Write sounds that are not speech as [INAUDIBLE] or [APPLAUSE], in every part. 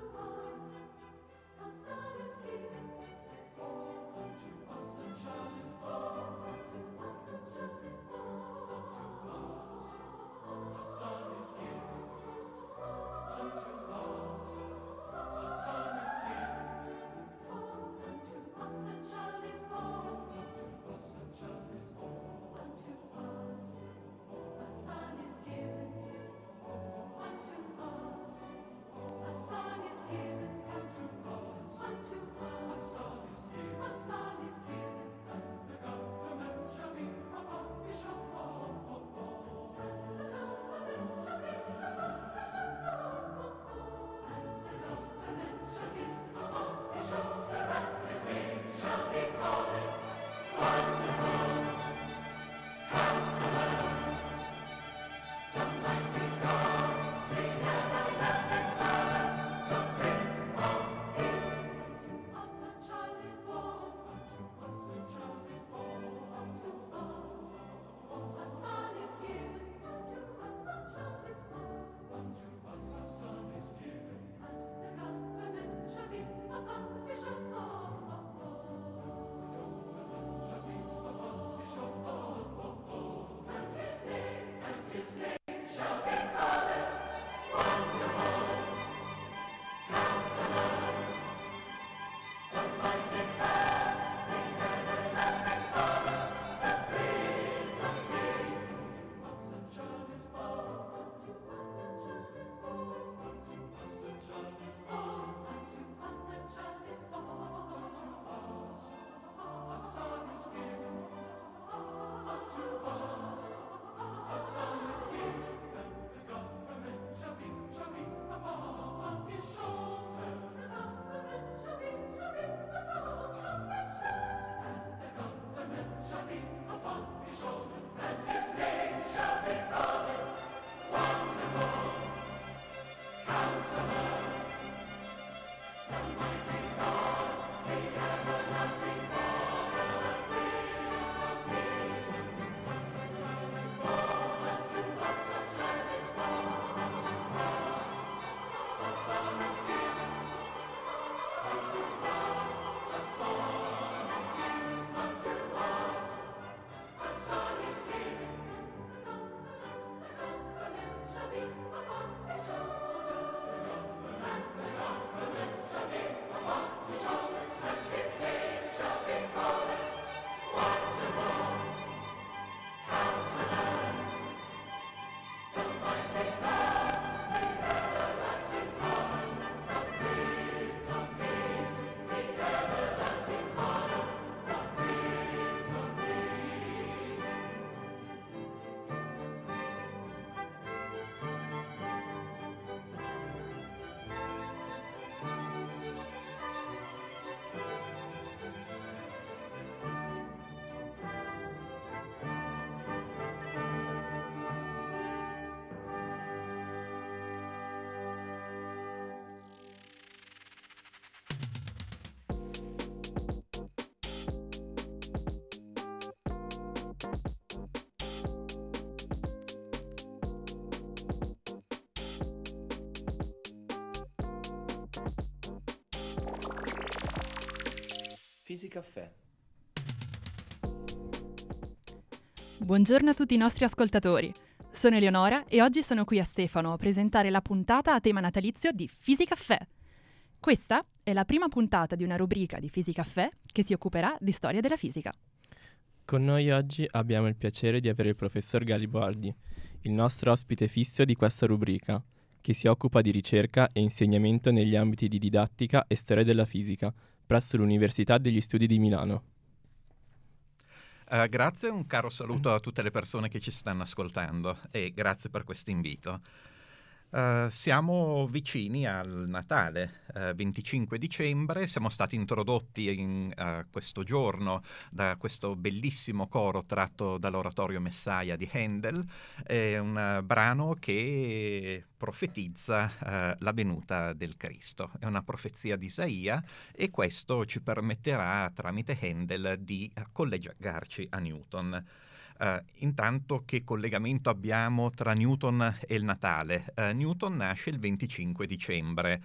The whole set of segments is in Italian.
Oh. Fisicaffè. Buongiorno a tutti i nostri ascoltatori. Sono Eleonora e oggi sono qui a Stefano a presentare la puntata a tema natalizio di Fisicaffè. Questa è la prima puntata di una rubrica di Fisicaffè che si occuperà di storia della fisica. Con noi oggi abbiamo il piacere di avere il professor Galibardi, il nostro ospite fisso di questa rubrica, che si occupa di ricerca e insegnamento negli ambiti di didattica e storia della fisica presso l'Università degli Studi di Milano. Uh, grazie un caro saluto a tutte le persone che ci stanno ascoltando e grazie per questo invito. Uh, siamo vicini al Natale, uh, 25 dicembre, siamo stati introdotti in uh, questo giorno da questo bellissimo coro tratto dall'oratorio Messiah di Handel, è un brano che profetizza la venuta del Cristo, è una profezia di Isaia e questo ci permetterà tramite Handel di collegarci a Newton. Uh, intanto che collegamento abbiamo tra Newton e il Natale? Uh, Newton nasce il 25 dicembre,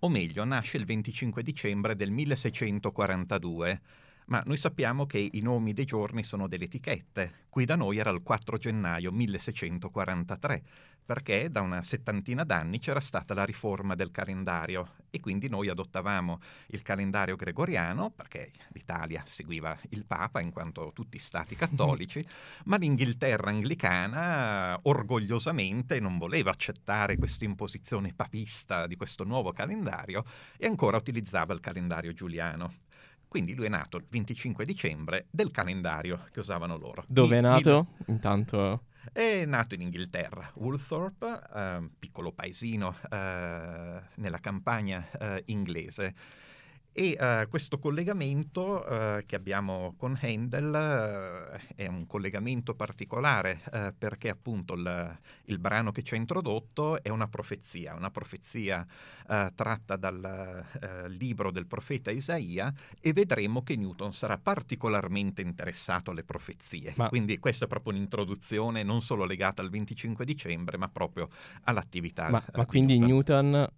o meglio, nasce il 25 dicembre del 1642 ma noi sappiamo che i nomi dei giorni sono delle etichette. Qui da noi era il 4 gennaio 1643 perché da una settantina d'anni c'era stata la riforma del calendario e quindi noi adottavamo il calendario gregoriano perché l'Italia seguiva il Papa in quanto tutti stati cattolici, ma l'Inghilterra anglicana orgogliosamente non voleva accettare questa imposizione papista di questo nuovo calendario e ancora utilizzava il calendario giuliano. Quindi lui è nato il 25 dicembre del calendario che usavano loro. Dove è nato? Intanto è nato in Inghilterra, Woolthorpe, eh, piccolo paesino eh, nella campagna eh, inglese. E uh, questo collegamento uh, che abbiamo con Handel uh, è un collegamento particolare perché appunto il, il, brano che ci ha introdotto è una profezia, una profezia tratta dal libro del profeta Isaia e vedremo che Newton sarà particolarmente interessato alle profezie. Ma... Quindi questa è proprio un'introduzione non solo legata al 25 dicembre ma proprio all'attività. Ma, ma quindi Newton, Newton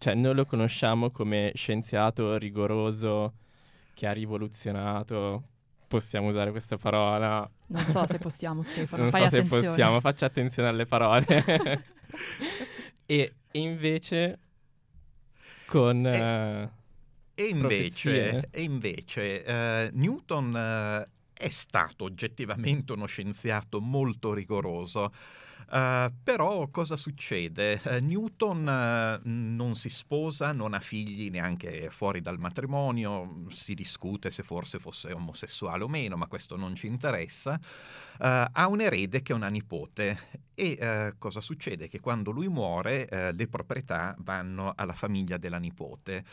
cioè noi lo conosciamo come scienziato rigoroso che ha rivoluzionato, possiamo usare questa parola? Non so se [LAUGHS] possiamo Stefano, non fai so attenzione. se possiamo, faccia attenzione alle parole. [LAUGHS] e invece con... E, uh, e invece, e invece uh, Newton uh, è stato oggettivamente uno scienziato molto rigoroso. Uh, però cosa succede? Uh, Newton uh, non si sposa, non ha figli neanche fuori dal matrimonio, si discute se forse fosse omosessuale o meno, ma questo non ci interessa. Ha un erede che è una nipote e cosa succede? Che quando lui muore le proprietà vanno alla famiglia della nipote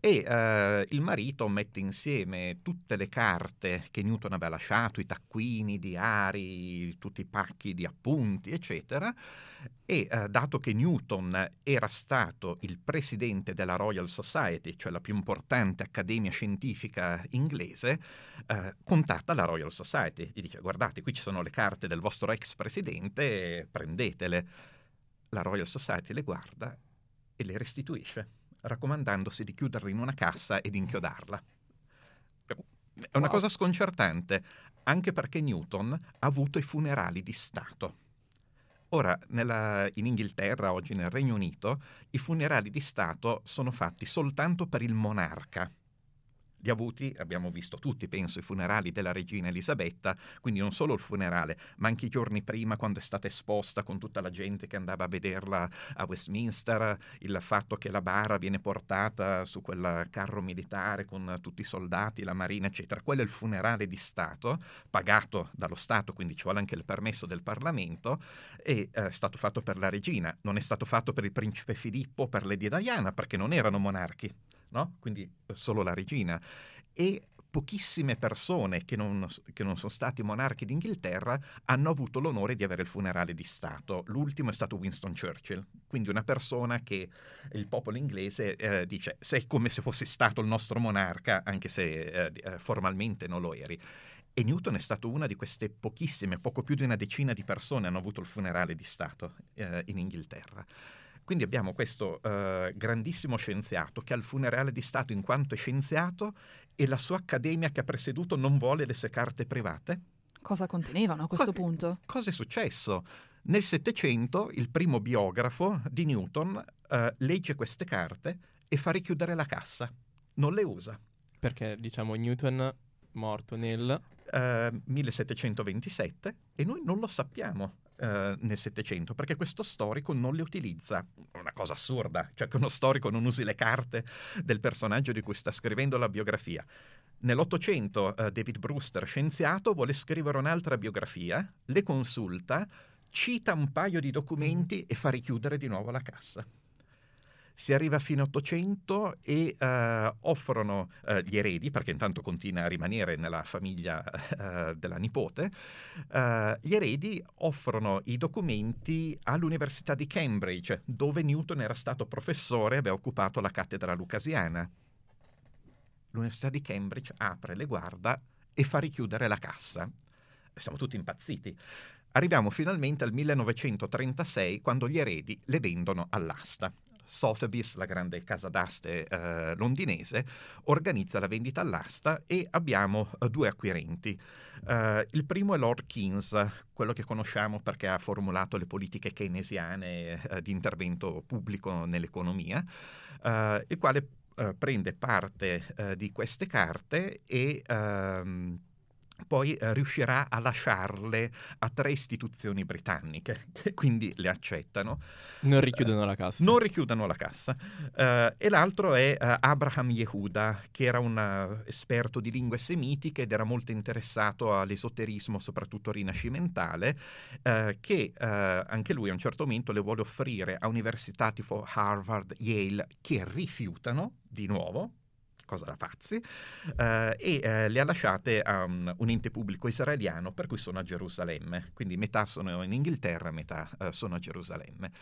e il marito mette insieme tutte le carte che Newton aveva lasciato, i taccuini, diari, tutti i pacchi di appunti, eccetera. E eh, dato che Newton era stato il presidente della Royal Society, cioè la più importante accademia scientifica inglese, eh, contatta la Royal Society. Gli dice: Guardate, qui ci sono le carte del vostro ex presidente, prendetele. La Royal Society le guarda e le restituisce, raccomandandosi di chiuderle in una cassa e di inchiodarla. È una wow. cosa sconcertante, anche perché Newton ha avuto i funerali di Stato. Ora, nella, in Inghilterra, oggi nel Regno Unito, i funerali di Stato sono fatti soltanto per il monarca li avuti, abbiamo visto tutti, penso, i funerali della regina Elisabetta, quindi non solo il funerale, ma anche i giorni prima quando è stata esposta con tutta la gente che andava a vederla a Westminster, il fatto che la bara viene portata su quel carro militare con tutti i soldati, la marina, eccetera. Quello è il funerale di Stato, pagato dallo Stato, quindi ci vuole anche il permesso del Parlamento, e eh, è stato fatto per la regina, non è stato fatto per il principe Filippo, per Lady Diana, perché non erano monarchi no? quindi eh, solo la regina. E pochissime persone che non, che non, sono stati monarchi d'Inghilterra hanno avuto l'onore di avere il funerale di Stato. L'ultimo è stato Winston Churchill, quindi una persona che il popolo inglese eh, dice sei come se fossi stato il nostro monarca, anche se eh, eh, formalmente non lo eri. E Newton è stato una di queste pochissime, poco più di una decina di persone hanno avuto il funerale di Stato eh, in Inghilterra. Quindi abbiamo questo uh, grandissimo scienziato che ha il funerale di Stato in quanto è scienziato e la sua accademia che ha presieduto non vuole le sue carte private. Cosa contenevano a questo Co- punto? Cosa è successo? Nel Settecento il primo biografo di Newton uh, legge queste carte e fa richiudere la cassa. Non le usa. Perché, diciamo, Newton morto nel... Uh, 1727 e noi non lo sappiamo. Eh, nel Settecento, perché questo storico non le utilizza. Una cosa assurda, cioè che uno storico non usi le carte del personaggio di cui sta scrivendo la biografia. Nell'Ottocento uh, David Brewster, scienziato, vuole scrivere un'altra biografia, le consulta, cita un paio di documenti e fa richiudere di nuovo la cassa si arriva fino a 800 e uh, offrono uh, gli eredi, perché intanto continua a rimanere nella famiglia uh, della nipote, gli eredi offrono i documenti all'Università di Cambridge, dove Newton era stato professore e aveva occupato la cattedra lucasiana. L'Università di Cambridge apre, le guarda e fa richiudere la cassa. Siamo tutti impazziti. Arriviamo finalmente al 1936 quando gli eredi le vendono all'asta. Sotheby's, la grande casa d'aste eh, londinese, organizza la vendita all'asta e abbiamo uh, due acquirenti. Uh, il primo è Lord Keynes, quello che conosciamo perché ha formulato le politiche keynesiane uh, di intervento pubblico nell'economia, il quale prende parte di queste carte e ehm, poi eh, riuscirà a lasciarle a tre istituzioni britanniche che quindi le accettano. Non richiudono la cassa. Non richiudono la cassa. Uh, e l'altro è uh, Abraham Yehuda, che era un uh, esperto di lingue semitiche ed era molto interessato all'esoterismo, soprattutto rinascimentale, che anche lui a un certo momento le vuole offrire a università tipo Harvard, Yale, che rifiutano di nuovo cosa da pazzi, eh, e eh, le ha lasciate a um, un ente pubblico israeliano per cui sono a Gerusalemme, quindi metà sono in Inghilterra, metà eh, sono a Gerusalemme.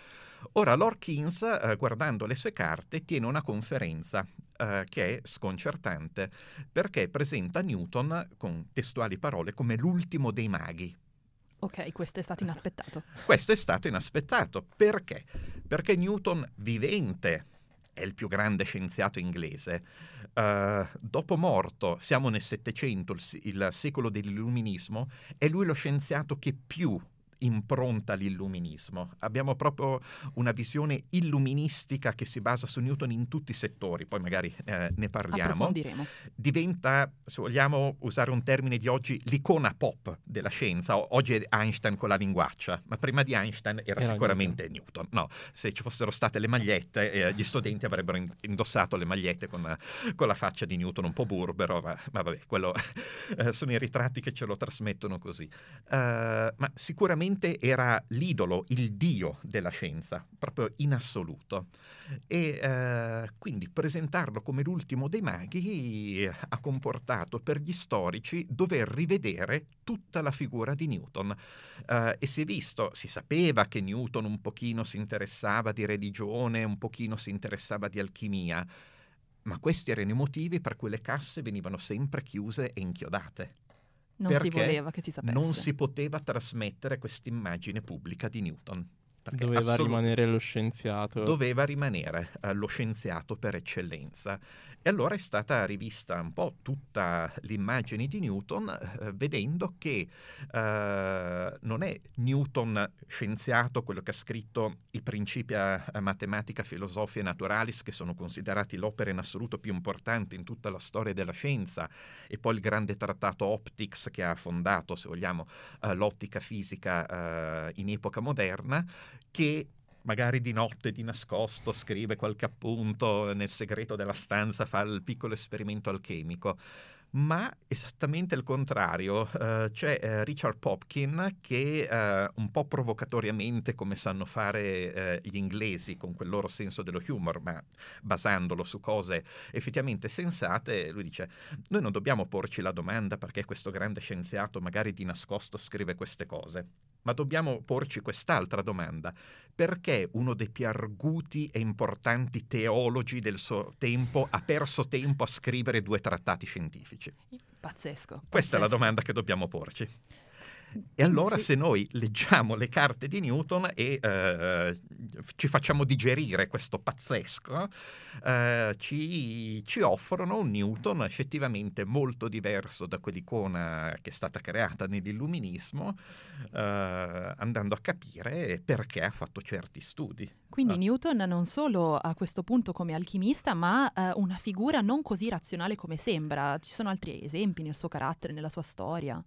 Ora Lord Keynes, eh, guardando le sue carte, tiene una conferenza eh, che è sconcertante perché presenta Newton, con testuali parole, come l'ultimo dei maghi. Ok, questo è stato inaspettato. Questo è stato inaspettato. Perché? Perché Newton, vivente, è il più grande scienziato inglese. Uh, dopo morto, siamo nel Settecento, il, il secolo dell'illuminismo, è lui lo scienziato che più impronta l'illuminismo. Abbiamo proprio una visione illuministica che si basa su Newton in tutti i settori, poi magari eh, ne parliamo. Diventa, se vogliamo usare un termine di oggi, l'icona pop della scienza. Oggi è Einstein con la linguaccia, ma prima di Einstein era, era sicuramente Newton. Newton. No, se ci fossero state le magliette, eh, gli studenti avrebbero indossato le magliette con, con, la faccia di Newton un po' burbero, ma, ma vabbè, quello, eh, sono i ritratti che ce lo trasmettono così. Uh, ma sicuramente veramente era l'idolo, il dio della scienza, proprio in assoluto. E eh, quindi presentarlo come l'ultimo dei maghi ha comportato per gli storici dover rivedere tutta la figura di Newton. Eh, e si è visto, si sapeva che Newton un pochino si interessava di religione, un pochino si interessava di alchimia, ma questi erano i motivi per cui le casse venivano sempre chiuse e inchiodate. Non si voleva che si sapesse. Non si poteva trasmettere questa immagine pubblica di Newton. Doveva assolut- rimanere lo scienziato. Doveva rimanere uh, lo scienziato per eccellenza. E allora è stata rivista un po' tutta l'immagine di Newton, eh, vedendo che eh, non è Newton scienziato quello che ha scritto i Principia Matematica, Filosofia e Naturalis, che sono considerati l'opera in assoluto più importante in tutta la storia della scienza, e poi il grande trattato Optics che ha fondato, se vogliamo, eh, l'ottica fisica eh, in epoca moderna, che magari di notte, di nascosto, scrive qualche appunto nel segreto della stanza, fa il piccolo esperimento alchemico ma esattamente il contrario. Uh, c'è uh, Richard Popkin che uh, un po' provocatoriamente, come sanno fare gli inglesi con quel loro senso dello humor, ma basandolo su cose effettivamente sensate, lui dice: Noi non dobbiamo porci la domanda perché questo grande scienziato magari di nascosto scrive queste cose ma dobbiamo porci quest'altra domanda. Perché uno dei più arguti e importanti teologi del suo tempo ha perso tempo a scrivere due trattati scientifici? Pazzesco. Questa è la domanda che dobbiamo porci. E allora sì. se noi leggiamo le carte di Newton e eh, ci facciamo digerire questo pazzesco, eh, ci, ci, offrono un Newton effettivamente molto diverso da quell'icona che è stata creata nell'illuminismo, eh, andando a capire perché ha fatto certi studi. Quindi ah. Newton non solo a questo punto come alchimista, ma eh, una figura non così razionale come sembra. Ci sono altri esempi nel suo carattere, nella sua storia.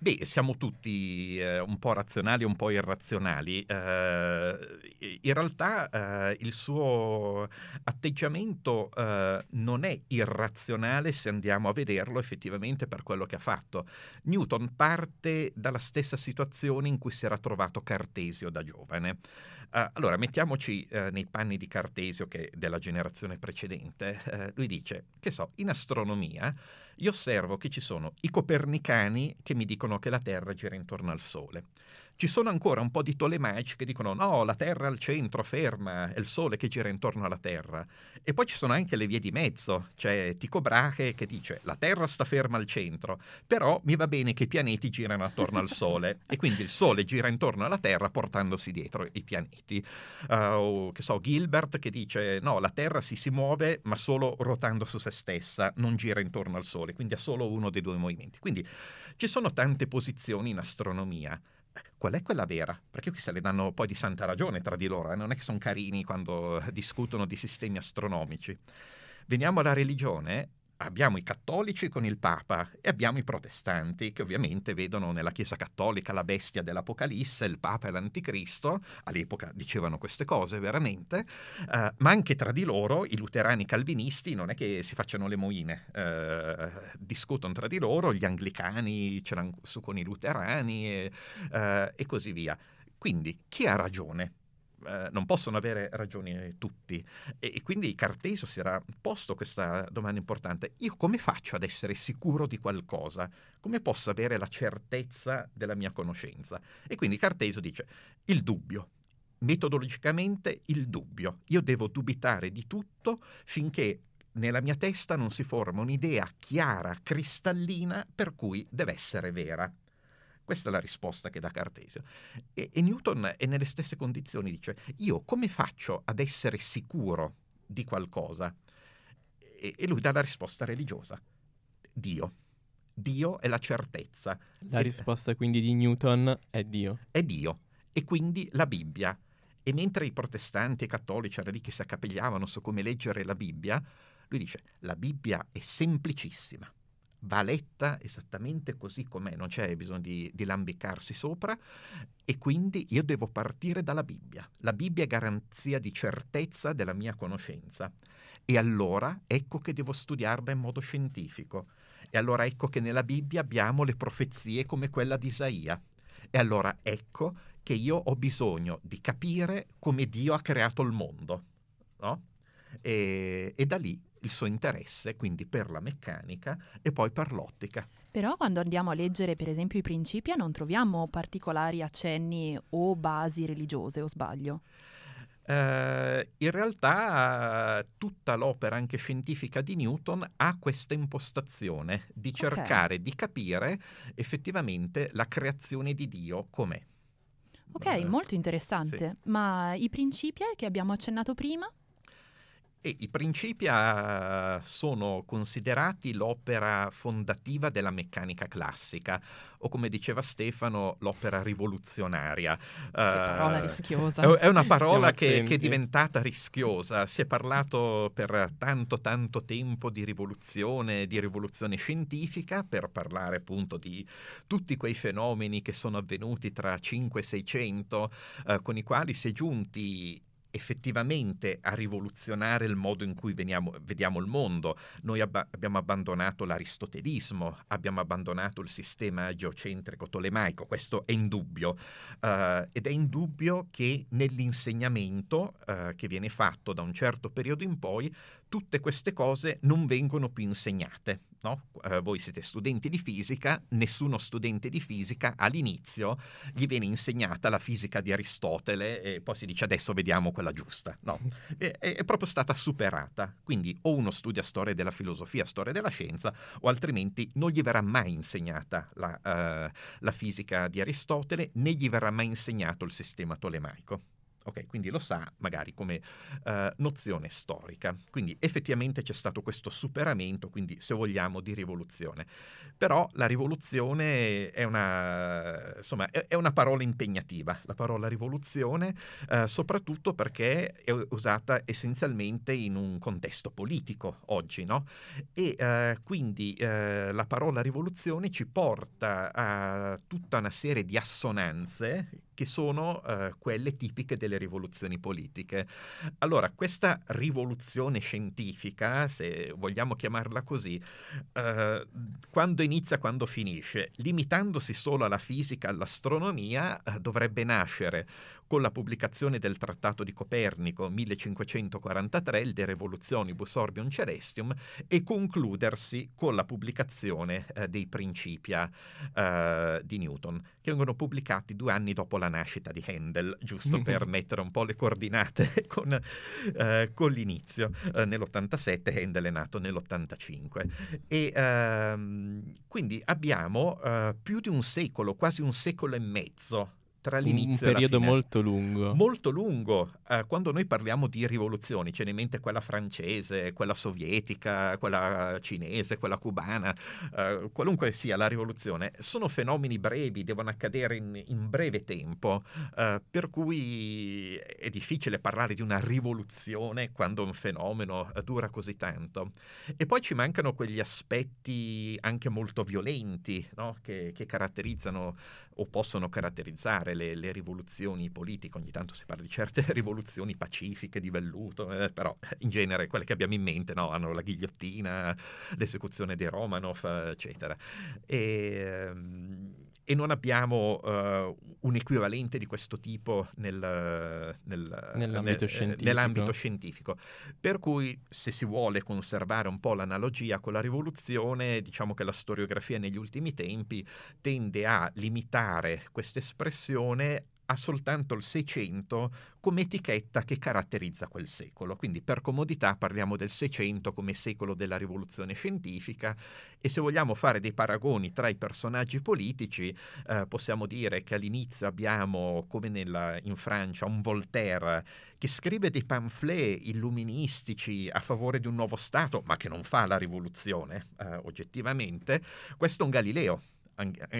Beh, siamo tutti eh, un po' razionali, un po' irrazionali. Eh, in realtà eh, il suo atteggiamento eh, non è irrazionale se andiamo a vederlo effettivamente per quello che ha fatto. Newton parte dalla stessa situazione in cui si era trovato Cartesio da giovane. Uh, allora, mettiamoci uh, nei panni di Cartesio, che è della generazione precedente. Lui dice, che so, in astronomia io osservo che ci sono i copernicani che mi dicono che la Terra gira intorno al Sole. Ci sono ancora un po' di tolemaici che dicono no, la Terra al centro, ferma, è il Sole che gira intorno alla Terra. E poi ci sono anche le vie di mezzo, c'è Tycho Brahe che dice la Terra sta ferma al centro, però mi va bene che i pianeti girano attorno al Sole e quindi il Sole gira intorno alla Terra portandosi dietro i pianeti. Uh, o che so, Gilbert che dice no, la Terra si, si muove ma solo rotando su se stessa, non gira intorno al Sole, quindi ha solo uno dei due movimenti. Quindi ci sono tante posizioni in astronomia qual è quella vera? Perché qui se le danno poi di santa ragione tra di loro, eh? non è che sono carini quando discutono di sistemi astronomici. Veniamo alla religione, abbiamo i cattolici con il Papa e abbiamo i protestanti che ovviamente vedono nella Chiesa cattolica la bestia dell'Apocalisse, il Papa e l'Anticristo, all'epoca dicevano queste cose veramente, uh, ma anche tra di loro i luterani calvinisti non è che si facciano le moine, uh, discutono tra di loro, gli anglicani c'erano su con i luterani e, uh, e così via. Quindi chi ha ragione? Eh, non possono avere ragioni tutti. E, e, quindi Cartesio si era posto questa domanda importante. Io come faccio ad essere sicuro di qualcosa? Come posso avere la certezza della mia conoscenza? E quindi Cartesio dice il dubbio. Metodologicamente il dubbio. Io devo dubitare di tutto finché nella mia testa non si forma un'idea chiara, cristallina, per cui deve essere vera. Questa è la risposta che dà Cartesio. E, e Newton è nelle stesse condizioni, dice, io come faccio ad essere sicuro di qualcosa? E, e lui dà la risposta religiosa. Dio. Dio è la certezza. La risposta quindi di Newton è Dio. È Dio. E quindi la Bibbia. E mentre i protestanti e i cattolici erano lì che si accapegliavano su come leggere la Bibbia, lui dice, la Bibbia è semplicissima va letta esattamente così com'è, non c'è bisogno di, di lambicarsi sopra e quindi io devo partire dalla Bibbia. La Bibbia è garanzia di certezza della mia conoscenza e allora ecco che devo studiarla in modo scientifico. E allora ecco che nella Bibbia abbiamo le profezie come quella di Isaia. E allora ecco che io ho bisogno di capire come Dio ha creato il mondo. No? E, e da lì il suo interesse quindi per la meccanica e poi per l'ottica. Però quando andiamo a leggere per esempio i Principia non troviamo particolari accenni o basi religiose, o sbaglio? Uh, in realtà tutta l'opera anche scientifica di Newton ha questa impostazione di cercare okay. di capire effettivamente la creazione di Dio com'è. Ok, uh, molto interessante. Sì. Ma i principi che abbiamo accennato prima? E I Principia sono considerati l'opera fondativa della meccanica classica, o come diceva Stefano, l'opera rivoluzionaria. Che parola uh, rischiosa. È una parola che, che, è diventata rischiosa. Si è parlato per tanto, tanto tempo di rivoluzione, di rivoluzione scientifica, per parlare appunto di tutti quei fenomeni che sono avvenuti tra 5 e 600, uh, con i quali si è giunti effettivamente a rivoluzionare il modo in cui veniamo, vediamo il mondo. Noi abba- abbiamo abbandonato l'aristotelismo, abbiamo abbandonato il sistema geocentrico tolemaico, questo è indubbio uh, ed è indubbio che nell'insegnamento uh, che viene fatto da un certo periodo in poi tutte queste cose non vengono più insegnate no? eh, voi siete studenti di fisica, nessuno studente di fisica all'inizio gli viene insegnata la fisica di Aristotele e poi si dice adesso vediamo quella giusta. No, è, [LAUGHS] è proprio stata superata. Quindi o uno studia storia della filosofia, storia della scienza, o altrimenti non gli verrà mai insegnata la, uh, la fisica di Aristotele, né gli verrà mai insegnato il sistema tolemaico. Ok, quindi lo sa magari come uh, nozione storica. Quindi effettivamente c'è stato questo superamento, quindi se vogliamo, di rivoluzione. Però la rivoluzione è una, insomma, è, è una parola impegnativa, la parola rivoluzione, uh, soprattutto perché è usata essenzialmente in un contesto politico oggi, no? E uh, quindi la parola rivoluzione ci porta a tutta una serie di assonanze che sono uh, quelle tipiche delle rivoluzioni politiche. Allora, questa rivoluzione scientifica, se vogliamo chiamarla così, uh, quando inizia, quando finisce, limitandosi solo alla fisica, all'astronomia, uh, dovrebbe nascere con la pubblicazione del Trattato di Copernico 1543, il De Revolutionibus Orbium Celestium, e concludersi con la pubblicazione eh, dei Principia eh, di Newton, che vengono pubblicati due anni dopo la nascita di Handel, giusto [LAUGHS] per mettere un po' le coordinate [LAUGHS] con, eh, con l'inizio. Eh, nell'87 Handel è nato nell'85. E ehm, quindi abbiamo eh, più di un secolo, quasi un secolo e mezzo tra l'inizio un periodo la fine. molto lungo. Molto lungo. Uh, quando noi parliamo di rivoluzioni, ne in mente quella francese, quella sovietica, quella cinese, quella cubana, uh, qualunque sia la rivoluzione, sono fenomeni brevi, devono accadere in, in breve tempo, uh, per cui è difficile parlare di una rivoluzione quando un fenomeno dura così tanto. E poi ci mancano quegli aspetti anche molto violenti no? che, che caratterizzano o possono caratterizzare le, le, rivoluzioni politiche. Ogni tanto si parla di certe [LAUGHS] rivoluzioni pacifiche di velluto, eh, però in genere quelle che abbiamo in mente no? hanno la ghigliottina, l'esecuzione dei Romanov, eccetera. E, ehm, e non abbiamo uh, un equivalente di questo tipo nel, nel, nell'ambito, nel, scientifico. nell'ambito, scientifico. Per cui se si vuole conservare un po' l'analogia con la rivoluzione, diciamo che la storiografia negli ultimi tempi tende a limitare questa espressione ha soltanto il 600 come etichetta che caratterizza quel secolo. Quindi per comodità parliamo del 600 come secolo della rivoluzione scientifica e se vogliamo fare dei paragoni tra i personaggi politici eh, possiamo dire che all'inizio abbiamo, come nella, in Francia, un Voltaire che scrive dei pamphlet illuministici a favore di un nuovo Stato, ma che non fa la rivoluzione eh, oggettivamente. Questo è un Galileo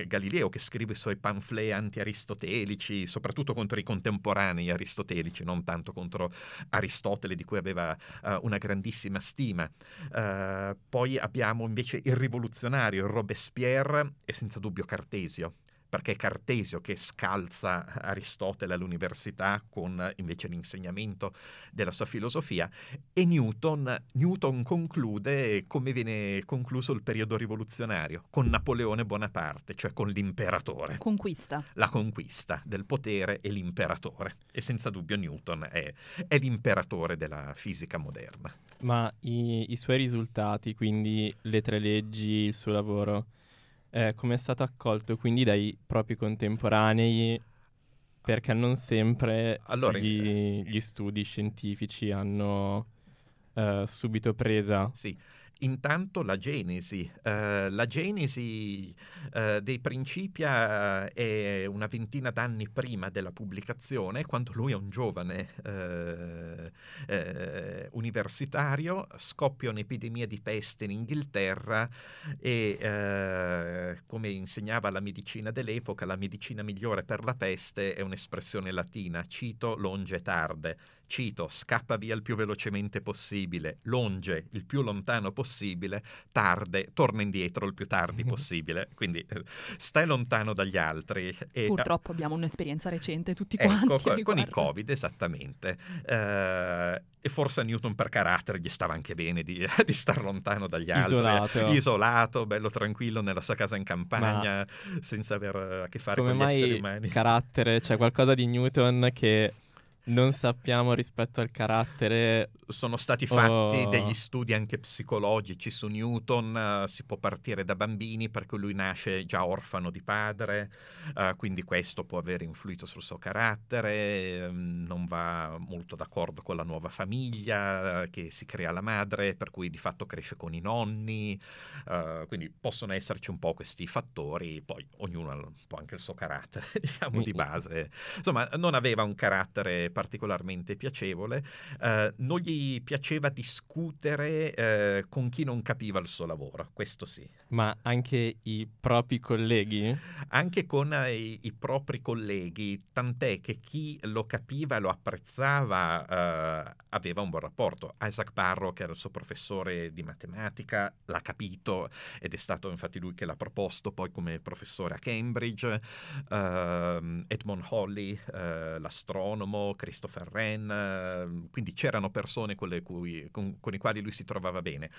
Galileo che scrive i suoi pamphlet anti-aristotelici, soprattutto contro i contemporanei aristotelici, non tanto contro Aristotele di cui aveva uh, una grandissima stima. Uh, poi abbiamo invece il rivoluzionario Robespierre e senza dubbio Cartesio perché è Cartesio che scalza Aristotele all'università con invece l'insegnamento della sua filosofia e Newton, Newton conclude come viene concluso il periodo rivoluzionario, con Napoleone Bonaparte, cioè con l'imperatore. Conquista. La conquista del potere e l'imperatore. E senza dubbio Newton è, è l'imperatore della fisica moderna. Ma i, i suoi risultati, quindi le tre leggi, il suo lavoro, eh, come è stato accolto quindi dai propri contemporanei perché non sempre allora, gli, gli, studi scientifici hanno eh, subito presa. Sì, Intanto la genesi. Uh, la genesi uh, dei Principia è una ventina d'anni prima della pubblicazione, quando lui è un giovane uh, universitario, scoppia un'epidemia di peste in Inghilterra e, come insegnava la medicina dell'epoca, la medicina migliore per la peste è un'espressione latina, cito longe tarde cito, scappa via il più velocemente possibile, longe il più lontano possibile, tarde, torna indietro il più tardi [LAUGHS] possibile. Quindi eh, stai lontano dagli altri. E, Purtroppo abbiamo un'esperienza recente tutti ecco, quanti. con il Covid, esattamente. Uh, e forse a Newton per carattere gli stava anche bene di, [LAUGHS] di star lontano dagli altri. Isolato. Isolato, bello tranquillo nella sua casa in campagna, Ma senza avere a che fare con gli esseri umani. carattere, c'è qualcosa di Newton che non sappiamo rispetto al carattere. Sono stati fatti oh. degli studi anche psicologici su Newton, uh, si può partire da bambini perché lui nasce già orfano di padre, uh, quindi questo può aver influito sul suo carattere, um, non va molto d'accordo con la nuova famiglia uh, che si crea la madre, per cui di fatto cresce con i nonni, quindi possono esserci un po' questi fattori, poi ognuno ha un po' anche il suo carattere, [LAUGHS] diciamo, di base. Insomma, non aveva un carattere particolarmente piacevole, eh, non gli piaceva discutere eh, con chi non capiva il suo lavoro, questo sì. Ma anche i propri colleghi? Anche con eh, i, i, propri colleghi, tant'è che chi lo capiva e lo apprezzava eh, aveva un buon rapporto. Isaac Barrow, che era il suo professore di matematica, l'ha capito ed è stato infatti lui che l'ha proposto poi come professore a Cambridge, uh, Edmond Holly, uh, l'astronomo, Christopher Wren, uh, quindi c'erano persone con, cui, con, con i quali lui si trovava bene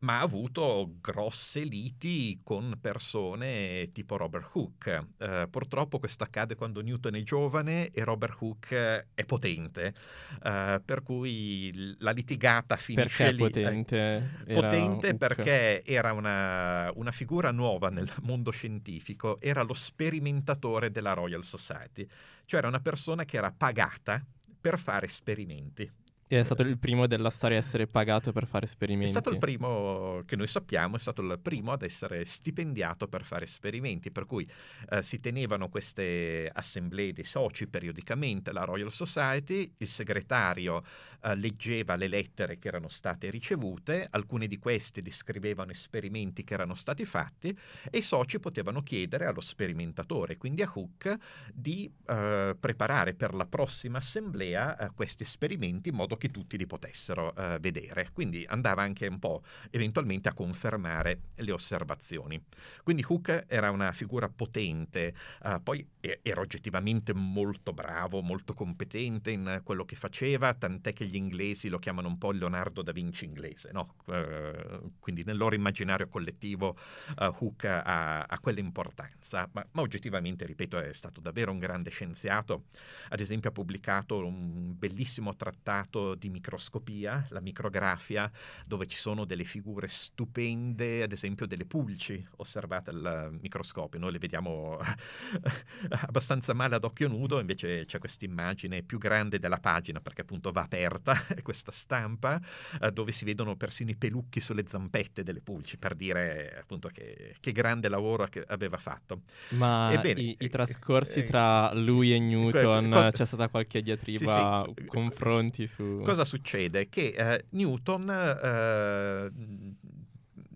ma ha avuto grosse liti con persone tipo Robert Hooke. Uh, purtroppo questo accade quando Newton è giovane e Robert Hooke è potente, uh, per cui la litigata finisce perché lì. potente? potente perché era una, una, figura nuova nel mondo scientifico, era lo sperimentatore della Royal Society, cioè era una persona che era pagata per fare esperimenti. E è stato il primo della storia a essere pagato per fare esperimenti. È stato il primo che noi sappiamo, è stato il primo ad essere stipendiato per fare esperimenti, per cui eh, si tenevano queste assemblee dei soci periodicamente alla Royal Society, il segretario eh, leggeva le lettere che erano state ricevute, alcune di queste descrivevano esperimenti che erano stati fatti e i soci potevano chiedere allo sperimentatore, quindi a Hook, di eh, preparare per la prossima assemblea eh, questi esperimenti in modo modo che tutti li potessero uh, vedere. Quindi andava anche un po' eventualmente a confermare le osservazioni. Quindi Hook era una figura potente, uh, poi era oggettivamente molto bravo, molto competente in quello che faceva, tant'è che gli inglesi lo chiamano un po' il Leonardo da Vinci inglese, no? uh, quindi nel loro immaginario collettivo Hook ha, ha quell'importanza, ma, ma oggettivamente, ripeto, è stato davvero un grande scienziato. Ad esempio ha pubblicato un bellissimo trattato di microscopia, la micrografia, dove ci sono delle figure stupende, ad esempio delle pulci osservate al microscopio. Noi le vediamo [LAUGHS] abbastanza male ad occhio nudo, invece c'è questa immagine più grande della pagina, perché appunto va aperta [LAUGHS] questa stampa, eh, dove si vedono persino i pelucchi sulle zampette delle pulci, per dire appunto che, che grande lavoro che aveva fatto. Ma Ebbene, i, i, trascorsi eh, tra lui e Newton, [LAUGHS] eh, c'è stata qualche diatriba, sì, sì. confronti su cosa succede? Che eh, Newton eh,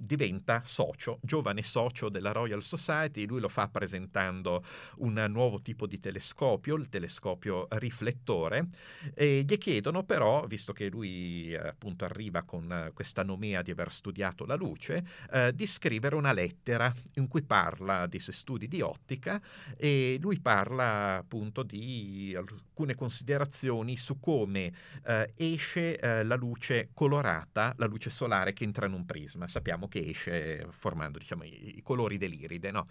diventa socio, giovane socio della Royal Society, lui lo fa presentando un nuovo tipo di telescopio, il telescopio riflettore, e gli chiedono però, visto che lui appunto arriva con questa nomea di aver studiato la luce, eh, di scrivere una lettera in cui parla dei suoi studi di ottica e lui parla appunto di alcune considerazioni su come eh, esce eh, la luce colorata, la luce solare che entra in un prisma. Sappiamo che esce formando diciamo, i, i colori dell'iride. No?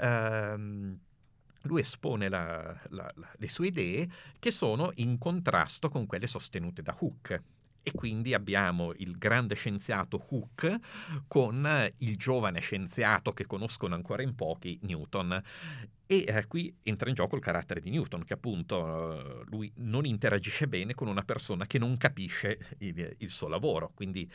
Ehm, lui espone la, la, la, le sue idee che sono in contrasto con quelle sostenute da Hooke. E quindi abbiamo il grande scienziato Hooke con il giovane scienziato che conoscono ancora in pochi, Newton. E eh, qui entra in gioco il carattere di Newton, che appunto eh, lui non interagisce bene con una persona che non capisce il, il suo lavoro. Quindi,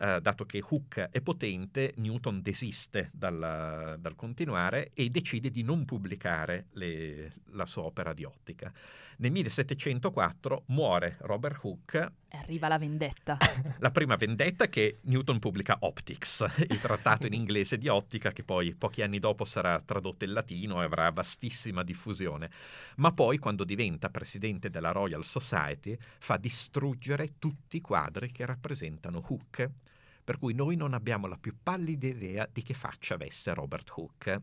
eh, dato che Hooke è potente, Newton desiste dal, dal continuare e decide di non pubblicare le, la sua opera di ottica. Nel 1704 muore Robert Hooke. Arriva la vendetta. [LAUGHS] la prima vendetta che Newton pubblica Optics, il trattato in [LAUGHS] inglese di ottica che poi pochi anni dopo sarà tradotto in latino e avrà vastissima diffusione. Ma poi, quando diventa presidente della Royal Society, fa distruggere tutti i quadri che rappresentano Hooke. Per cui noi non abbiamo la più pallida idea di che faccia avesse Robert Hooke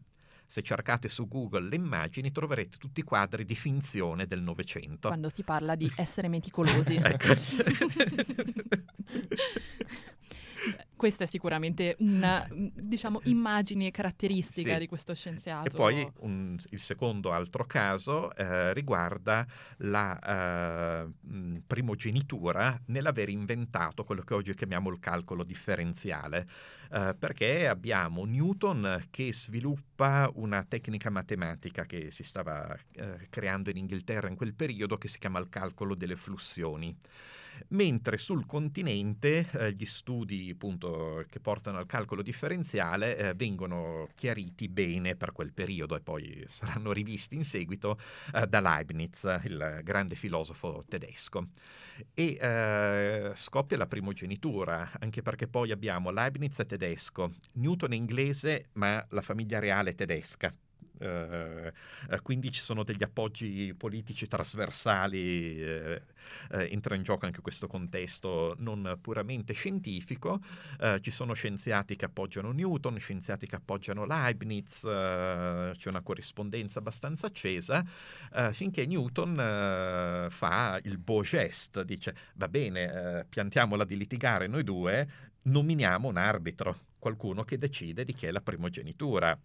se cercate su Google le immagini troverete tutti i quadri di finzione del Novecento. Quando si parla di [LAUGHS] essere meticolosi. ecco. [LAUGHS] Questa è sicuramente una, diciamo, immagine caratteristica sì. di questo scienziato. E poi un, il secondo altro caso eh, riguarda la eh, primogenitura nell'aver inventato quello che oggi chiamiamo il calcolo differenziale, eh, perché abbiamo Newton che sviluppa una tecnica matematica che si stava eh, creando in Inghilterra in quel periodo che si chiama il calcolo delle flussioni mentre sul continente eh, gli studi appunto, che portano al calcolo differenziale eh, vengono chiariti bene per quel periodo e poi saranno rivisti in seguito eh, da Leibniz, il grande filosofo tedesco. E eh, scoppia la primogenitura, anche perché poi abbiamo Leibniz tedesco, Newton inglese, ma la famiglia reale tedesca. Uh, quindi ci sono degli appoggi politici trasversali, uh, entra in gioco anche questo contesto non puramente scientifico, ci sono scienziati che appoggiano Newton, scienziati che appoggiano Leibniz, c'è una corrispondenza abbastanza accesa, finché Newton fa il beau geste, dice va bene, piantiamola di litigare noi due, nominiamo un arbitro qualcuno che decide di chi è la primogenitura.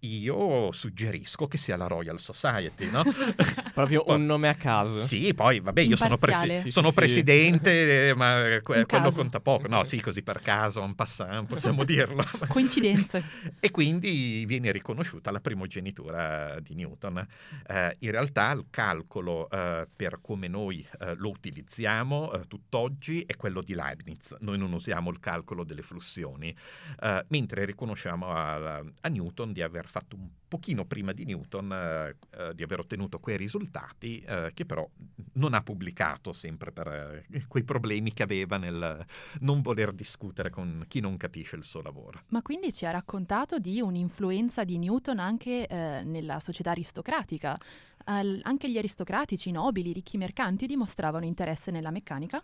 Io suggerisco che sia la Royal Society, no? [LAUGHS] Proprio un nome a caso. Sì, poi vabbè, io sono, presi- sono sì, presidente, sì. ma que- quello conta poco. No, sì, così per caso, un passant, possiamo dirlo. [LAUGHS] Coincidenze. e quindi viene riconosciuta la primogenitura di Newton. Eh, in realtà il calcolo eh, per come noi eh, lo utilizziamo eh, tutt'oggi è quello di Leibniz. Noi non usiamo il calcolo delle flussioni. Uh, mentre riconosciamo a, a, Newton di aver fatto un pochino prima di Newton, uh, uh, di aver ottenuto quei risultati, che però non ha pubblicato sempre per quei problemi che aveva nel non voler discutere con chi non capisce il suo lavoro. Ma quindi ci ha raccontato di un'influenza di Newton anche nella società aristocratica. anche gli aristocratici, i nobili, i ricchi mercanti dimostravano interesse nella meccanica?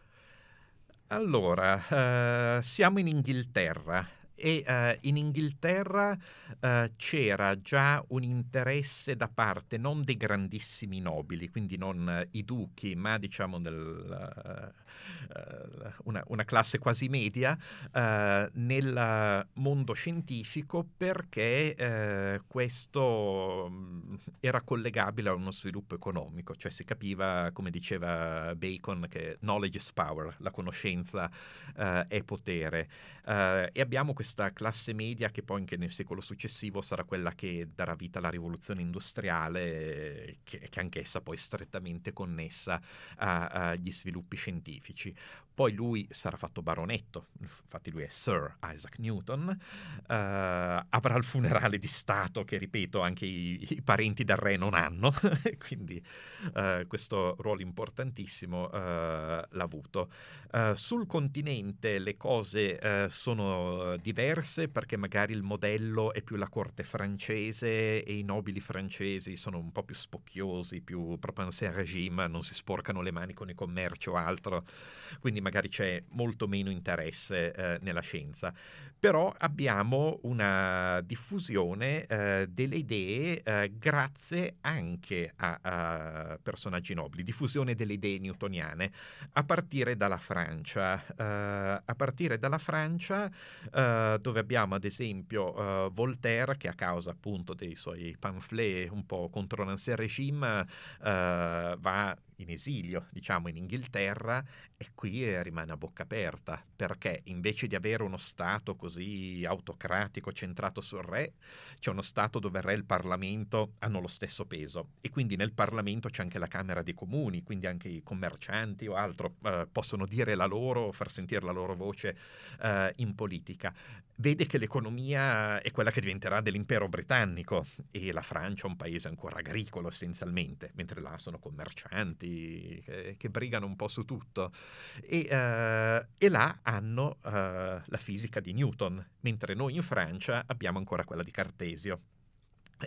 Allora, siamo in Inghilterra e uh, in Inghilterra uh, c'era già un interesse da parte non dei grandissimi nobili, quindi non uh, i duchi, ma diciamo del, una, una, classe quasi media nel mondo scientifico perché questo mm, era collegabile a uno sviluppo economico, cioè si capiva, come diceva Bacon, che knowledge is power, la conoscenza è potere. E abbiamo questo questa classe media che poi anche nel secolo successivo sarà quella che darà vita alla rivoluzione industriale, che, che anch'essa poi strettamente connessa agli sviluppi scientifici. Poi lui sarà fatto baronetto, infatti lui è Sir Isaac Newton, uh, avrà il funerale di Stato che, ripeto, anche i, i parenti del re non hanno, [LAUGHS] quindi uh, questo ruolo importantissimo uh, l'ha avuto. sul continente le cose sono diverse perché magari il modello è più la corte francese e i nobili francesi sono un po' più spocchiosi, più propensé al regime, non si sporcano le mani con il commercio o altro, quindi magari c'è molto meno interesse eh, nella scienza. Però abbiamo una diffusione eh, delle idee eh, grazie anche a, a, personaggi nobili, diffusione delle idee newtoniane, a partire dalla Francia. Eh, a partire dalla Francia, eh, dove abbiamo ad esempio eh, Voltaire, che a causa appunto dei suoi pamphlet un po' contro l'ancien regime, va in esilio, diciamo in Inghilterra, e qui eh, rimane a bocca aperta, perché invece di avere uno Stato così autocratico, centrato sul re, c'è uno Stato dove il re e il Parlamento hanno lo stesso peso e quindi nel Parlamento c'è anche la Camera dei Comuni, quindi anche i commercianti o altro eh, possono dire la loro, far sentire la loro voce eh, in politica. Vede che l'economia è quella che diventerà dell'impero britannico e la Francia è un paese ancora agricolo essenzialmente, mentre là sono commercianti, che, che brigano un po' su tutto. E, uh, e là hanno uh, la fisica di Newton, mentre noi in Francia abbiamo ancora quella di Cartesio.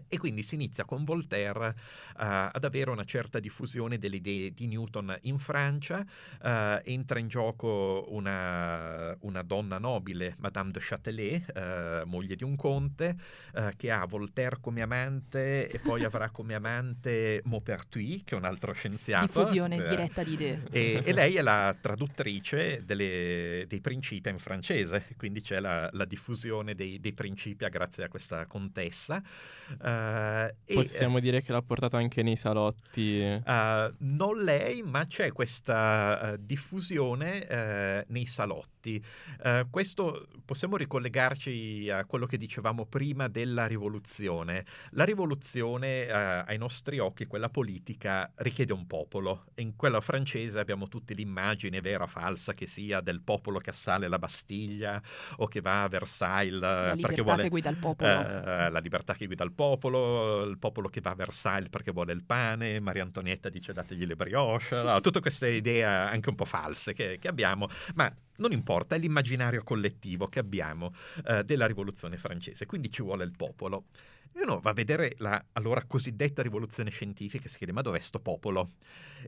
E quindi si inizia con Voltaire uh, ad avere una certa diffusione delle idee di Newton in Francia, uh, entra in gioco una, una, donna nobile, Madame de Châtelet, uh, moglie di un conte, che ha Voltaire come amante e poi avrà [LAUGHS] come amante Maupertuis, che è un altro scienziato. Diffusione diretta di idee. E, [LAUGHS] e, lei è la traduttrice delle, dei principi in francese, quindi c'è la, la diffusione dei, dei principi grazie a questa contessa. Uh, Possiamo e, dire che l'ha portato anche nei salotti. Uh, non lei, ma c'è questa uh, diffusione nei salotti. questo possiamo ricollegarci a quello che dicevamo prima della rivoluzione. La rivoluzione, ai nostri occhi, quella politica, richiede un popolo. In quella francese abbiamo tutti l'immagine, vera o falsa, che sia del popolo che assale la Bastiglia o che va a Versailles. La libertà vuole, che guida il popolo. la libertà che guida il popolo popolo, il popolo che va a Versailles perché vuole il pane, Maria Antonietta dice dategli le brioche, no, tutte queste idee anche un po' false che, che abbiamo, ma non importa, è l'immaginario collettivo che abbiamo eh, della rivoluzione francese, quindi ci vuole il popolo. E uno va a vedere la allora cosiddetta rivoluzione scientifica e si chiede ma dov'è sto popolo?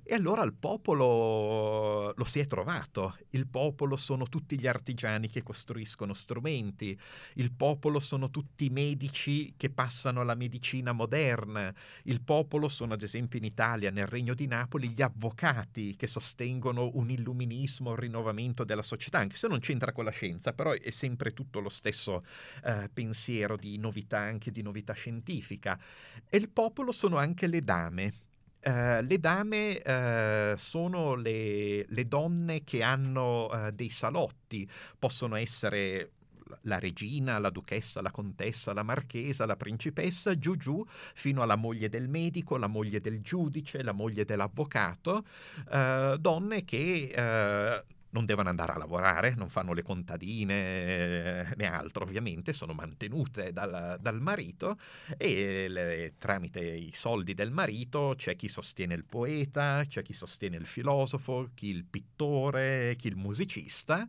E allora il popolo lo si è trovato. Il popolo sono tutti gli artigiani che costruiscono strumenti, il popolo sono tutti i medici che passano alla medicina moderna, il popolo sono ad esempio in Italia, nel Regno di Napoli, gli avvocati che sostengono un illuminismo, un rinnovamento della società, anche se non c'entra con la scienza, però è sempre tutto lo stesso eh, pensiero di novità, anche di novità scientifica. E il popolo sono anche le dame. Uh, le dame uh, sono le, le, donne che hanno uh, dei salotti, possono essere la regina, la duchessa, la contessa, la marchesa, la principessa, giù giù fino alla moglie del medico, la moglie del giudice, la moglie dell'avvocato, donne che non devono andare a lavorare, non fanno le contadine né altro, ovviamente sono mantenute dal, dal marito e le, tramite i soldi del marito c'è chi sostiene il poeta, c'è chi sostiene il filosofo, chi il pittore, chi il musicista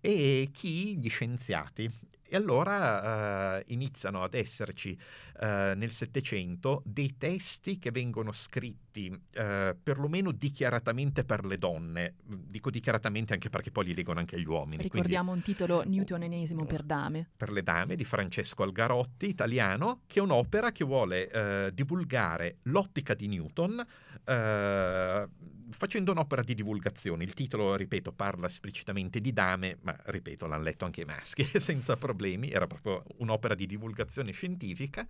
e chi gli scienziati. E allora uh, iniziano ad esserci uh, nel Settecento dei testi che vengono scritti uh, perlomeno dichiaratamente per le donne. Dico dichiaratamente anche perché poi li leggono anche gli uomini. Ricordiamo quindi, un titolo newtonenesimo per dame. Per le dame di Francesco Algarotti, italiano, che è un'opera che vuole divulgare l'ottica di Newton facendo un'opera di divulgazione. Il titolo, ripeto, parla esplicitamente di dame, ma ripeto, l'hanno letto anche i maschi [LAUGHS] senza problemi. Era proprio un'opera di divulgazione scientifica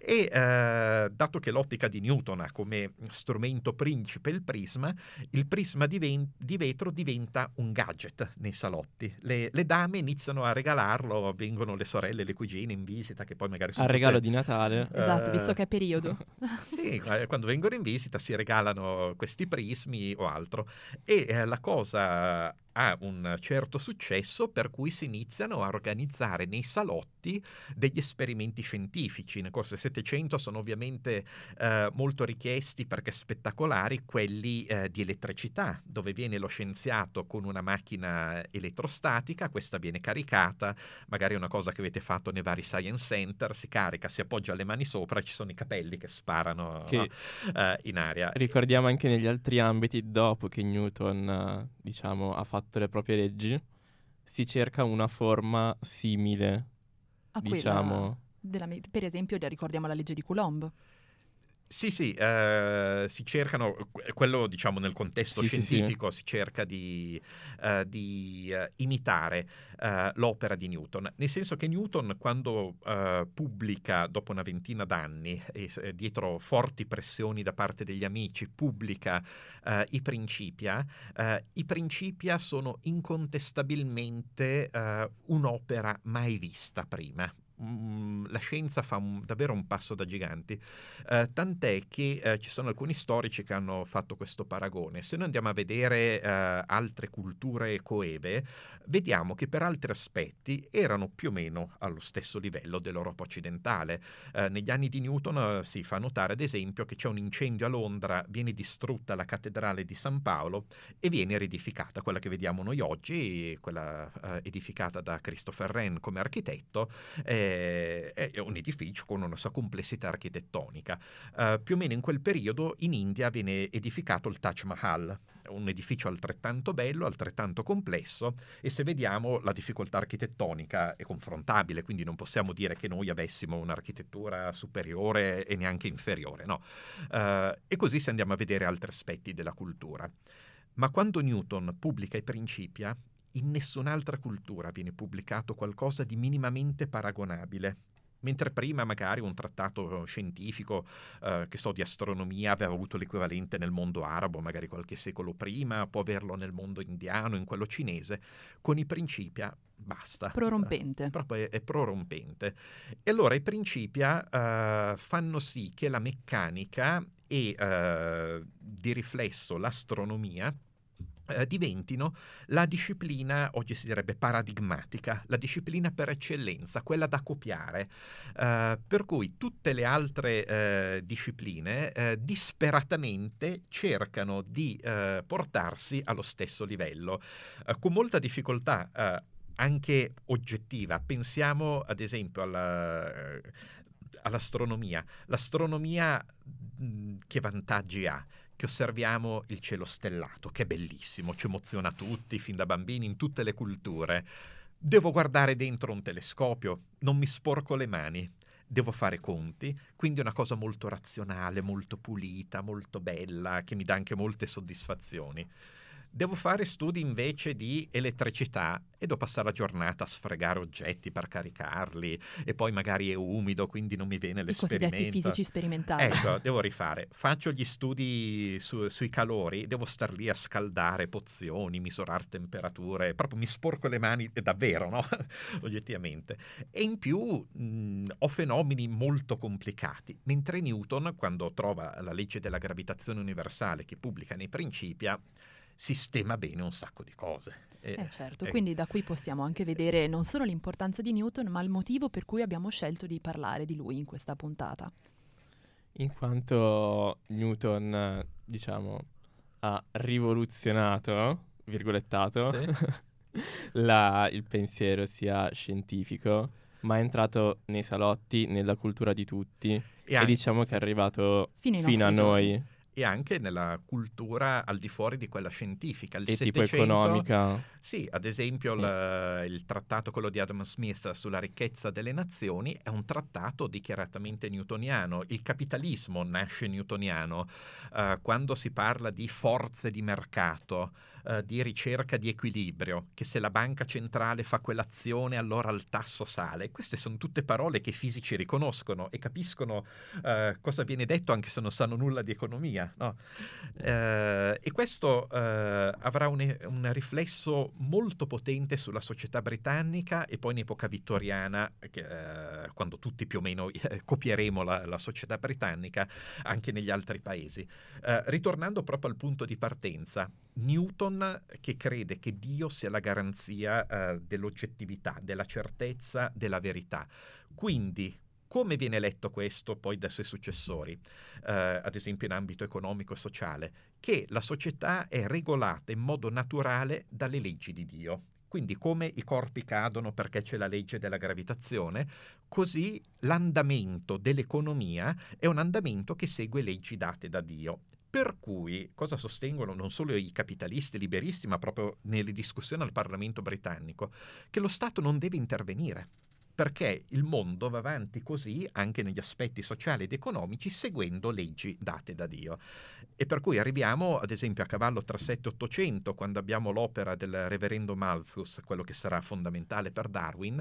e eh, dato che l'ottica di Newton ha come strumento principe il prisma, il prisma di, ven- di vetro diventa un gadget nei salotti. Le, le, dame iniziano a regalarlo, vengono le sorelle, le cugine in visita che poi magari sono... Al regalo di Natale. Eh, esatto, visto che è periodo. [LAUGHS] [LAUGHS] sì, quando vengono in visita si regalano questi prismi o altro. E eh, la cosa ha un certo successo per cui si iniziano a organizzare nei salotti degli esperimenti scientifici. Nel corso del Settecento sono ovviamente eh, molto richiesti perché spettacolari quelli eh, di elettricità, dove viene lo scienziato con una macchina elettrostatica, questa viene caricata, magari una cosa che avete fatto nei vari science center, si carica, si appoggia le mani sopra e ci sono i capelli che sparano che, no? uh, in aria. Ricordiamo anche negli altri ambiti, dopo che Newton diciamo, ha fatto fatto le proprie leggi, si cerca una forma simile, a diciamo. Della, per esempio, ricordiamo la legge di Coulomb. Sì, sì, eh, si cercano, quello diciamo nel contesto sì, scientifico, sì, sì. si cerca di, uh, di uh, imitare uh, l'opera di Newton, nel senso che Newton quando pubblica, dopo una ventina d'anni, e, dietro forti pressioni da parte degli amici, pubblica i Principia, i Principia sono incontestabilmente un'opera mai vista prima, La scienza fa un, davvero un passo da giganti, eh, tant'è che eh, ci sono alcuni storici che hanno fatto questo paragone. Se noi andiamo a vedere eh, altre culture coeve, vediamo che per altri aspetti erano più o meno allo stesso livello dell'Europa occidentale. Eh, negli anni di Newton eh, si fa notare, ad esempio, che c'è un incendio a Londra, viene distrutta la cattedrale di San Paolo e viene riedificata, quella che vediamo noi oggi, quella eh, edificata da Christopher Wren come architetto è, un edificio con una sua complessità architettonica. Uh, più o meno in quel periodo in India viene edificato il Taj Mahal, un edificio altrettanto bello, altrettanto complesso e se vediamo la difficoltà architettonica è confrontabile, quindi non possiamo dire che noi avessimo un'architettura superiore e neanche inferiore, no. Uh, e così se andiamo a vedere altri aspetti della cultura. Ma quando Newton pubblica i Principia, in nessun'altra cultura viene pubblicato qualcosa di minimamente paragonabile. Mentre prima magari un trattato scientifico, eh, che so, di astronomia aveva avuto l'equivalente nel mondo arabo, magari qualche secolo prima, può averlo nel mondo indiano, in quello cinese, con i Principia basta. Prorompente. Eh, proprio è, è, prorompente. E allora i Principia eh, fanno sì che la meccanica e eh, di riflesso l'astronomia eh, diventino la disciplina, oggi si direbbe paradigmatica, la disciplina per eccellenza, quella da copiare, eh, per cui tutte le altre eh, discipline eh, disperatamente cercano di eh, portarsi allo stesso livello, con molta difficoltà anche oggettiva. Pensiamo ad esempio alla, all'astronomia. L'astronomia che vantaggi ha? Che osserviamo il cielo stellato, che è bellissimo, ci emoziona tutti, fin da bambini, in tutte le culture. Devo guardare dentro un telescopio, non mi sporco le mani, devo fare conti, quindi è una cosa molto razionale, molto pulita, molto bella, che mi dà anche molte soddisfazioni. Devo fare studi invece di elettricità e devo passare la giornata a sfregare oggetti per caricarli e poi magari è umido, quindi non mi viene l'esperimento. I cosiddetti fisici sperimentali. Ecco, [LAUGHS] devo rifare. Faccio gli studi su, sui calori, devo star lì a scaldare pozioni, misurare temperature, proprio mi sporco le mani davvero, no? [LAUGHS] Oggettivamente. E in più mh, ho fenomeni molto complicati, mentre Newton, quando trova la legge della gravitazione universale che pubblica nei Principia, sistema bene un sacco di cose. Eh, eh certo, eh. quindi da qui possiamo anche vedere non solo l'importanza di Newton, ma il motivo per cui abbiamo scelto di parlare di lui in questa puntata. In quanto Newton, diciamo, ha rivoluzionato, virgolettato, sì. [LAUGHS] la, il pensiero sia scientifico, ma è entrato nei salotti, nella cultura di tutti e, e diciamo che è arrivato fino, fino a noi. E anche nella cultura al di fuori di quella scientifica. Il e 700, tipo economica. Sì, ad esempio sì. il, il, trattato, quello di Adam Smith sulla ricchezza delle nazioni, è un trattato dichiaratamente newtoniano. Il capitalismo nasce newtoniano. Uh, quando si parla di forze di mercato, uh, di ricerca di equilibrio, che se la banca centrale fa quell'azione allora il tasso sale. Queste sono tutte parole che i fisici riconoscono e capiscono uh, cosa viene detto anche se non sanno nulla di economia. No? e questo avrà un, un, riflesso molto potente sulla società britannica e poi in epoca vittoriana, che, quando tutti più o meno copieremo la, la, società britannica anche negli altri paesi. ritornando proprio al punto di partenza, Newton che crede che Dio sia la garanzia uh, dell'oggettività, della certezza, della verità. Quindi, come viene letto questo poi dai suoi successori, uh, ad esempio in ambito economico e sociale? Che la società è regolata in modo naturale dalle leggi di Dio. Quindi come i corpi cadono perché c'è la legge della gravitazione, così l'andamento dell'economia è un andamento che segue leggi date da Dio. Per cui cosa sostengono non solo i capitalisti liberisti, ma proprio nelle discussioni al Parlamento britannico? Che lo Stato non deve intervenire perché il mondo va avanti così anche negli aspetti sociali ed economici seguendo leggi date da Dio. E per cui arriviamo ad esempio a cavallo tra 7 e 800 quando abbiamo l'opera del reverendo Malthus, quello che sarà fondamentale per Darwin,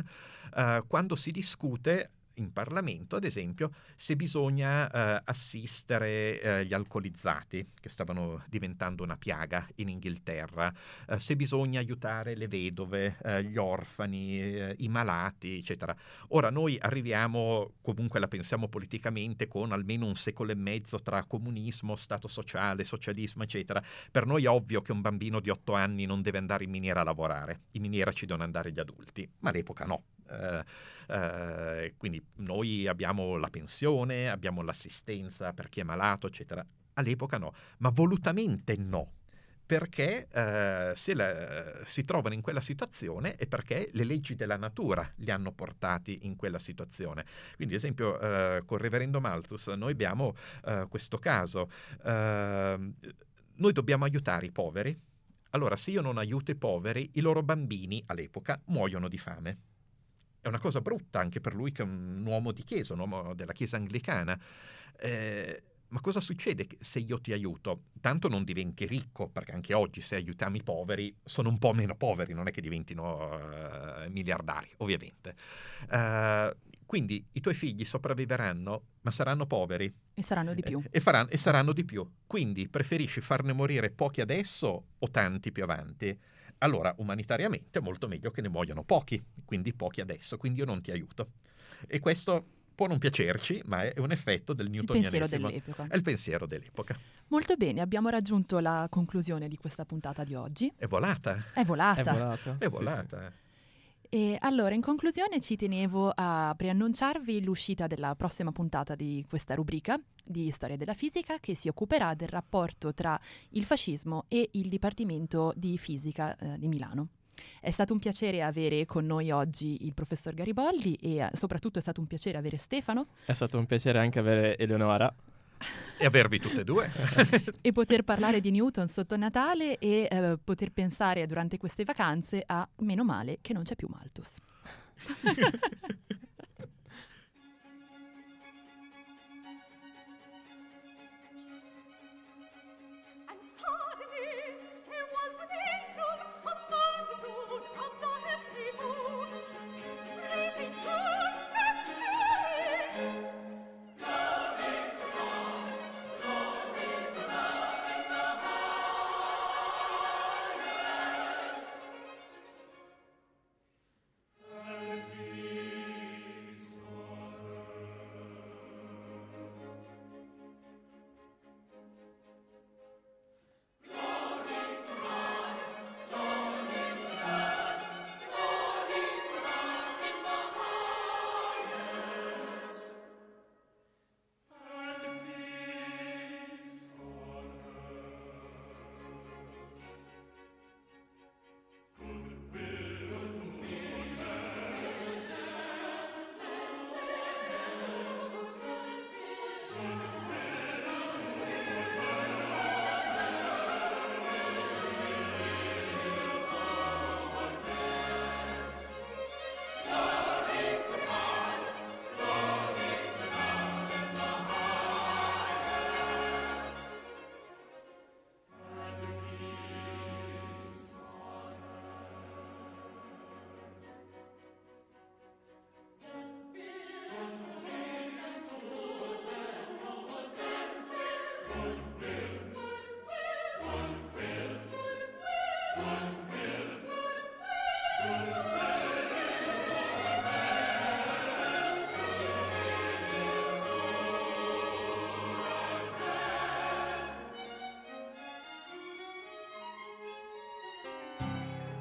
eh, quando si discute in Parlamento, ad esempio, se bisogna eh, assistere eh, gli alcolizzati, che stavano diventando una piaga in Inghilterra, eh, se bisogna aiutare le vedove, eh, gli orfani, eh, i malati, eccetera. Ora noi arriviamo, comunque la pensiamo politicamente, con almeno un secolo e mezzo tra comunismo, Stato sociale, socialismo, eccetera. Per noi è ovvio che un bambino di otto anni non deve andare in miniera a lavorare, in miniera ci devono andare gli adulti, ma all'epoca no. Uh, uh, quindi noi abbiamo la pensione, abbiamo l'assistenza per chi è malato, eccetera. All'epoca no, ma volutamente no, perché eh, se la, si trovano in quella situazione è perché le leggi della natura li hanno portati in quella situazione. Quindi, ad esempio, eh, con il reverendo Malthus noi abbiamo eh, questo caso. Ehm, noi dobbiamo aiutare i poveri. Allora, se io non aiuto i poveri, i loro bambini all'epoca muoiono di fame. È una cosa brutta anche per lui che è un uomo di chiesa, un uomo della chiesa anglicana. Eh, ma cosa succede se io ti aiuto? Tanto non diventi ricco, perché anche oggi se aiutiamo i poveri sono un po' meno poveri, non è che diventino uh, miliardari, ovviamente. Uh, quindi i tuoi figli sopravviveranno, ma saranno poveri. E saranno di più. E, faranno, e saranno di più. Quindi preferisci farne morire pochi adesso o tanti più avanti? Allora, umanitariamente è molto meglio che ne muoiano pochi, quindi pochi adesso, quindi io non ti aiuto. E questo può non piacerci, ma è un effetto del newtonianesimo. Il pensiero dell'epoca. È il pensiero dell'epoca. Molto bene, abbiamo raggiunto la conclusione di questa puntata di oggi. È volata. È volata. È volata. È volata. Sì, sì. E allora, in conclusione, ci tenevo a preannunciarvi l'uscita della prossima puntata di questa rubrica di Storia della Fisica che si occuperà del rapporto tra il fascismo e il Dipartimento di Fisica eh, di Milano. È stato un piacere avere con noi oggi il professor Gariboldi e eh, soprattutto è stato un piacere avere Stefano. È stato un piacere anche avere Eleonora. E avervi tutte e due. [LAUGHS] e poter parlare di Newton sotto Natale e eh, poter pensare durante queste vacanze a meno male che non c'è più Malthus. [LAUGHS]